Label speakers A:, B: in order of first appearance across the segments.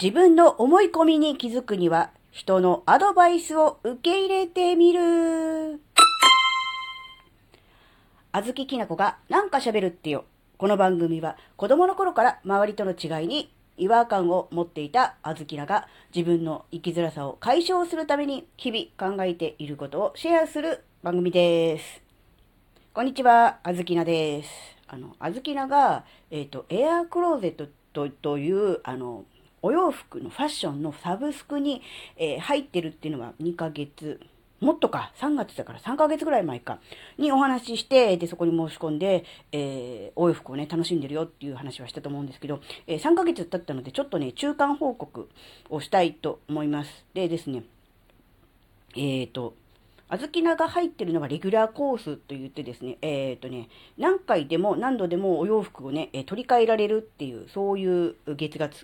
A: 自分の思い込みに気づくには、人のアドバイスを受け入れてみる。あずききなこがなんか喋るってよ。この番組は子供の頃から周りとの違いに違和感を持っていたあずきなが自分の生きづらさを解消するために日々考えていることをシェアする番組です。こんにちは、あずきなです。あの、あずきなが、えっ、ー、と、エアークローゼットという、あの、お洋服のファッションのサブスクに、えー、入ってるっていうのは2ヶ月、もっとか、3月だから。3ヶ月ぐらい前か、にお話しして、で、そこに申し込んで、えー、お洋服をね、楽しんでるよっていう話はしたと思うんですけど、えー、3ヶ月経ったので、ちょっとね、中間報告をしたいと思います。でですね、えっ、ー、と、あずきなが入ってるのがレギュラーコースと言ってですね、えっ、ー、とね、何回でも何度でもお洋服をね、取り替えられるっていう、そういう月額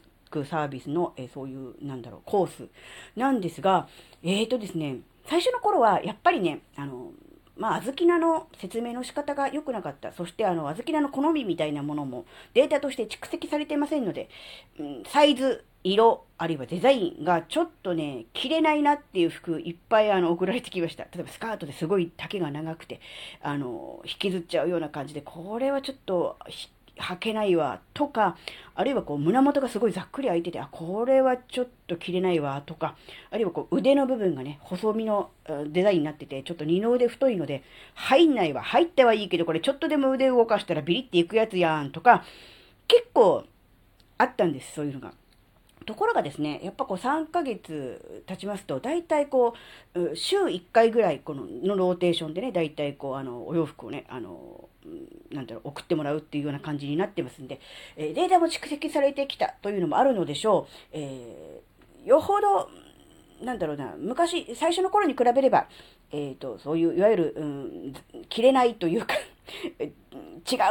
A: サービスの、えそういう、なんだろう、コースなんですが、え、ー、とですね、最初の頃は、やっぱりね、あの、まあ、小豆菜の説明の仕方が良くなかった。そして、あの、小豆菜の好みみたいなものもデータとして蓄積されていませんので、うん、サイズ、色、あるいはデザインがちょっとね、着れないなっていう服いっぱいあの送られてきました。例えばスカートですごい丈が長くて、あの、引きずっちゃうような感じで、これはちょっと履けないわとか、あるいはこう胸元がすごいざっくり開いてて、あ、これはちょっと着れないわとか、あるいはこう腕の部分がね、細身のデザインになってて、ちょっと二の腕太いので、入んないわ、入ってはいいけど、これちょっとでも腕動かしたらビリっていくやつやんとか、結構あったんです、そういうのが。ところがですね、やっぱこう3ヶ月経ちますと、大体こう、週1回ぐらいこののローテーションでね、大体こう、あの、お洋服をね、あの、なんだろう、送ってもらうっていうような感じになってますんで、えデータも蓄積されてきたというのもあるのでしょう。えー、よほど、なんだろうな、昔、最初の頃に比べれば、えっ、ー、と、そういう、いわゆる、うん、着れないというか 違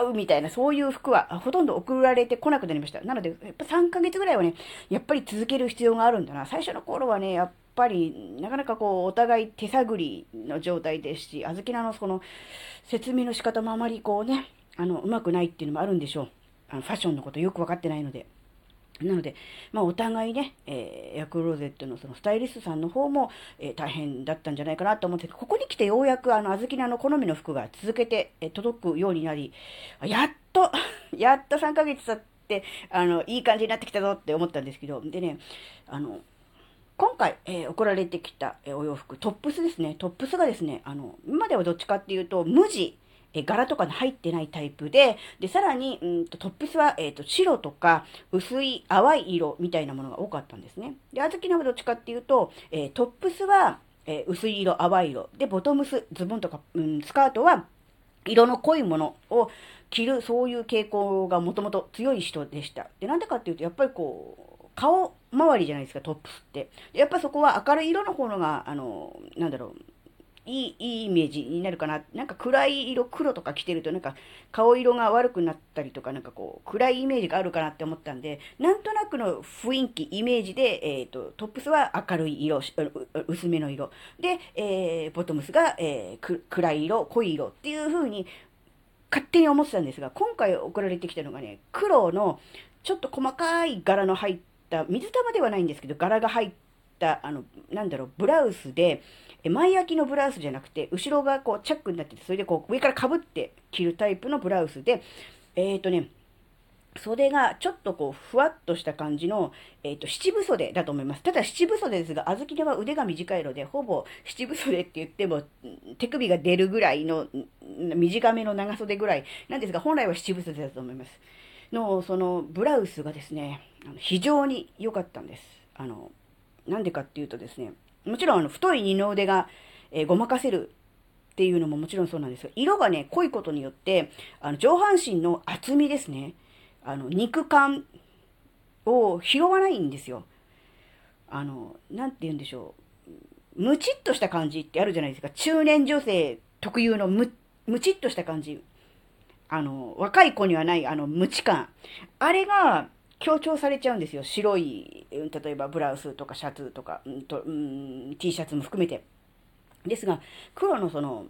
A: うみたいな、そういう服はほとんど送られてこなくなりました。なので、やっぱ3ヶ月ぐらいはね、やっぱり続ける必要があるんだな。最初の頃はね、やっぱり、なかなかこう、お互い手探りの状態ですし、あずきなのその、説明の仕方もあまりこうね、あの、うまくないっていうのもあるんでしょう。あのファッションのことよくわかってないので。なので、まあ、お互いね、えー、ヤクロゼットのそのスタイリストさんの方も、えー、大変だったんじゃないかなと思って、ここに来てようやくあの、あずきなの好みの服が続けて、えー、届くようになり、やっと、やっと3ヶ月経って、あの、いい感じになってきたぞって思ったんですけど、でね、あの、今回、えー、送られてきた、え、お洋服、トップスですね。トップスがですね、あの、今ではどっちかっていうと、無地、え柄とかに入ってないタイプで、で、さらに、うんとトップスは、えっ、ー、と、白とか、薄い淡い色みたいなものが多かったんですね。で、あずきなはどっちかっていうと、えー、トップスは、えー、薄い色、淡い色。で、ボトムス、ズボンとか、うん、スカートは、色の濃いものを着る、そういう傾向がもともと強い人でした。で、なんでかっていうと、やっぱりこう、顔周りじゃないですか、トップスって。やっぱそこは明るい色の方のが、あの、なんだろう、いい、いいイメージになるかな。なんか暗い色、黒とか着てるとなんか顔色が悪くなったりとか、なんかこう暗いイメージがあるかなって思ったんで、なんとなくの雰囲気、イメージで、えっ、ー、と、トップスは明るい色、薄めの色。で、えー、ボトムスが、えー、暗い色、濃い色っていう風に勝手に思ってたんですが、今回送られてきたのがね、黒のちょっと細かい柄の入った、水玉ではないんですけど、柄が入った、あの、なんだろう、ブラウスで、前焼きのブラウスじゃなくて、後ろがこうチャックになってて、それでこう上から被って着るタイプのブラウスで、えっ、ー、とね、袖がちょっとこう、ふわっとした感じの、えっ、ー、と、七分袖だと思います。ただ七分袖ですが、小豆では腕が短いので、ほぼ七分袖って言っても、手首が出るぐらいの、短めの長袖ぐらいなんですが、本来は七分袖だと思います。の、その、ブラウスがですね、非常に良かったんです。あの、なんでかっていうとですね、もちろんあの太い二の腕が、えー、ごまかせるっていうのももちろんそうなんですが、色がね、濃いことによって、あの上半身の厚みですね、あの肉感を拾わないんですよ。あの、なんて言うんでしょう。ムチっとした感じってあるじゃないですか。中年女性特有のムムチっとした感じ。あの、若い子にはない、あの、ムチ感。あれが、強調されちゃうんですよ。白い、例えばブラウスとかシャツとか、うんとうん、T シャツも含めて。ですが、黒のその、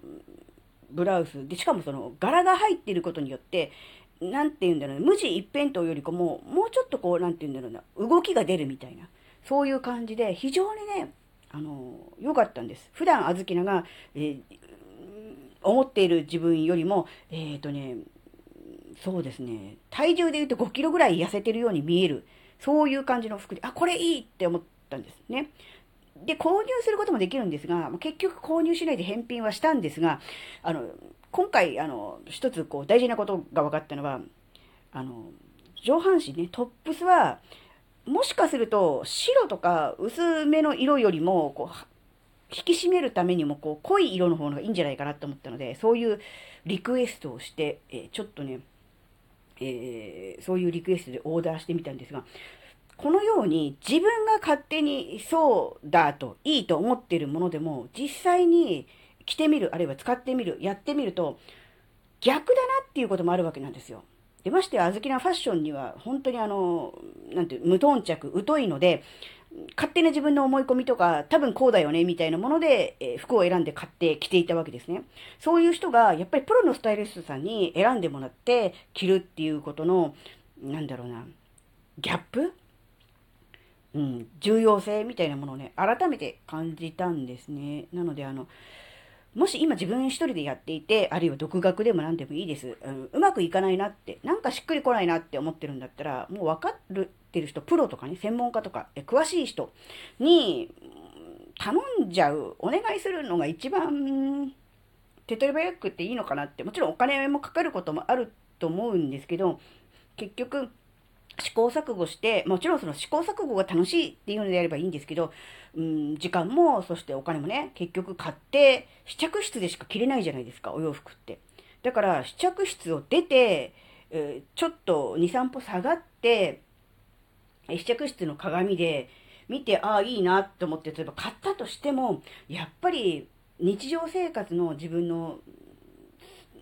A: ブラウスで、しかもその、柄が入ってることによって、なんて言うんだろうね、無地一辺倒よりかも、もうちょっとこう、なんて言うんだろうな、動きが出るみたいな、そういう感じで、非常にね、あの、良かったんです。普段、あずきなが、えー、思っている自分よりも、えっ、ー、とね、そうですね、体重で言うと5キロぐらい痩せてるように見える、そういう感じの服で、あ、これいいって思ったんですね。で、購入することもできるんですが、結局購入しないで返品はしたんですが、あの、今回、あの、一つこう大事なことが分かったのは、あの、上半身ね、トップスは、もしかすると白とか薄めの色よりも、こう、引き締めるためにも、こう、濃い色の方がいいんじゃないかなと思ったので、そういうリクエストをして、え、ちょっとね、えー、そういうリクエストでオーダーしてみたんですが、このように自分が勝手にそうだといいと思ってるものでも実際に着てみる、あるいは使ってみる、やってみると逆だなっていうこともあるわけなんですよ。でましてや、あずきなファッションには本当にあの、なんていう、無頓着、疎いので、勝手な自分の思い込みとか、多分こうだよね、みたいなもので、えー、服を選んで買って着ていたわけですね。そういう人が、やっぱりプロのスタイリストさんに選んでもらって着るっていうことの、なんだろうな、ギャップ？うん、重要性みたいなものをね、改めて感じたんですね。なので、あの、もし今自分一人でやっていて、あるいは独学でも何でもいいです。うん、うまくいかないなって、なんかしっくりこないなって思ってるんだったら、もう分かってる人、プロとかね、専門家とか、詳しい人に頼んじゃう、お願いするのが一番手っ取り早くていいのかなって、もちろんお金もかかることもあると思うんですけど、結局、試行錯誤して、もちろんその試行錯誤が楽しいっていうのであればいいんですけど、うん、時間も、そしてお金もね、結局買って、試着室でしか着れないじゃないですか、お洋服って。だから、試着室を出て、えー、ちょっと2、3歩下がって、試着室の鏡で見て、ああ、いいなって思って、例えば買ったとしても、やっぱり日常生活の自分の、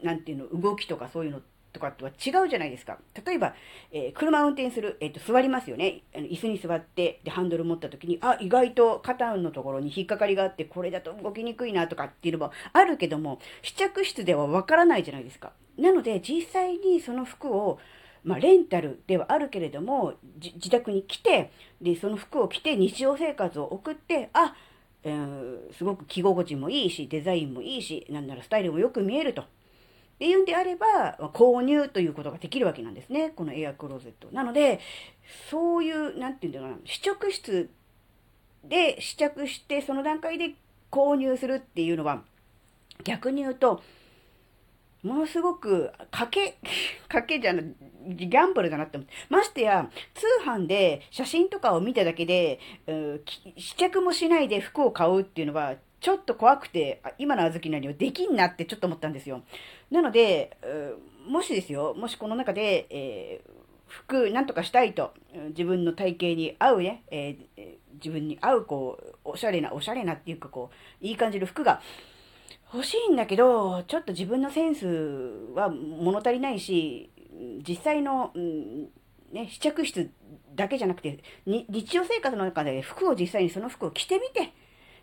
A: なんていうの、動きとかそういうのってとかとは違うじゃないですか。例えば、えー、車運転する、えっ、ー、と、座りますよね。あの椅子に座って、で、ハンドル持った時に、あ、意外と肩のところに引っかかりがあって、これだと動きにくいなとかっていうのもあるけども、試着室ではわからないじゃないですか。なので、実際にその服を、まあ、レンタルではあるけれども、自宅に来て、で、その服を着て日常生活を送って、あ、えー、すごく着心地もいいし、デザインもいいし、なんならスタイルもよく見えると。っていうんであれば、購入ということができるわけなんですね。このエアクローゼット。なので、そういう、なんていうんだろうな、試着室で試着して、その段階で購入するっていうのは、逆に言うと、ものすごく、賭け、賭けじゃな、ギャンブルだなって思って。ましてや、通販で写真とかを見ただけで、試着もしないで服を買うっていうのは、ちょっと怖くて、今のあずきなりはできんなってちょっと思ったんですよ。なので、もしですよ、もしこの中で、えー、服なんとかしたいと、自分の体型に合うね、えー、自分に合う、こう、おしゃれな、おしゃれなっていうか、こう、いい感じの服が欲しいんだけど、ちょっと自分のセンスは物足りないし、実際の、うん、ね、試着室だけじゃなくて、日常生活の中で服を実際にその服を着てみて、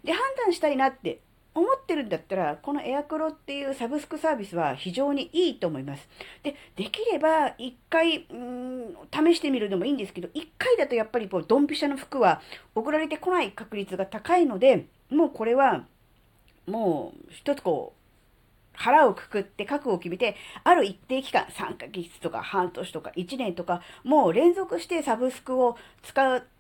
A: で、判断したいなって思ってるんだったら、このエアクロっていうサブスクサービスは非常にいいと思います。で、できれば一回、うん、試してみるのもいいんですけど、一回だとやっぱりこう、ドンピシャの服は送られてこない確率が高いので、もうこれは、もう一つこう、腹をくくって覚悟を決めて、ある一定期間、3ヶ月とか半年とか1年とか、もう連続してサブスクを使って、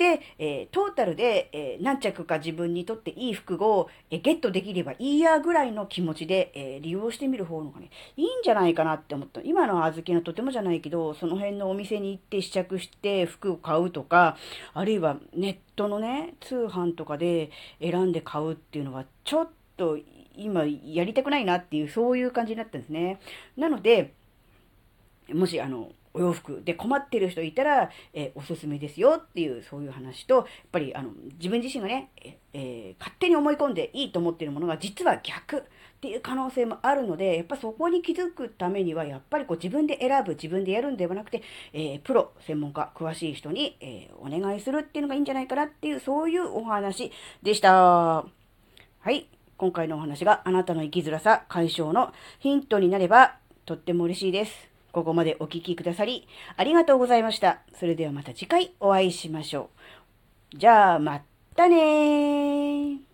A: で、えー、トータルで、えー、何着か自分にとっていい服を、えー、ゲットできればいいやぐらいの気持ちで、え利用してみる方のがね、いいんじゃないかなって思った。今の小豆のとてもじゃないけど、その辺のお店に行って試着して服を買うとか、あるいはネットのね、通販とかで選んで買うっていうのは、ちょっと今やりたくないなっていう、そういう感じになったんですね。なので、もしあの、お洋服で困ってる人いたら、えー、おすすめですよっていう、そういう話と、やっぱり、あの、自分自身がね、えー、勝手に思い込んでいいと思ってるものが実は逆っていう可能性もあるので、やっぱそこに気づくためには、やっぱりこう自分で選ぶ、自分でやるんではなくて、えー、プロ、専門家、詳しい人に、えお願いするっていうのがいいんじゃないかなっていう、そういうお話でした。はい。今回のお話があなたの生きづらさ解消のヒントになればとっても嬉しいです。ここまでお聴きくださり、ありがとうございました。それではまた次回お会いしましょう。じゃあ、またねー。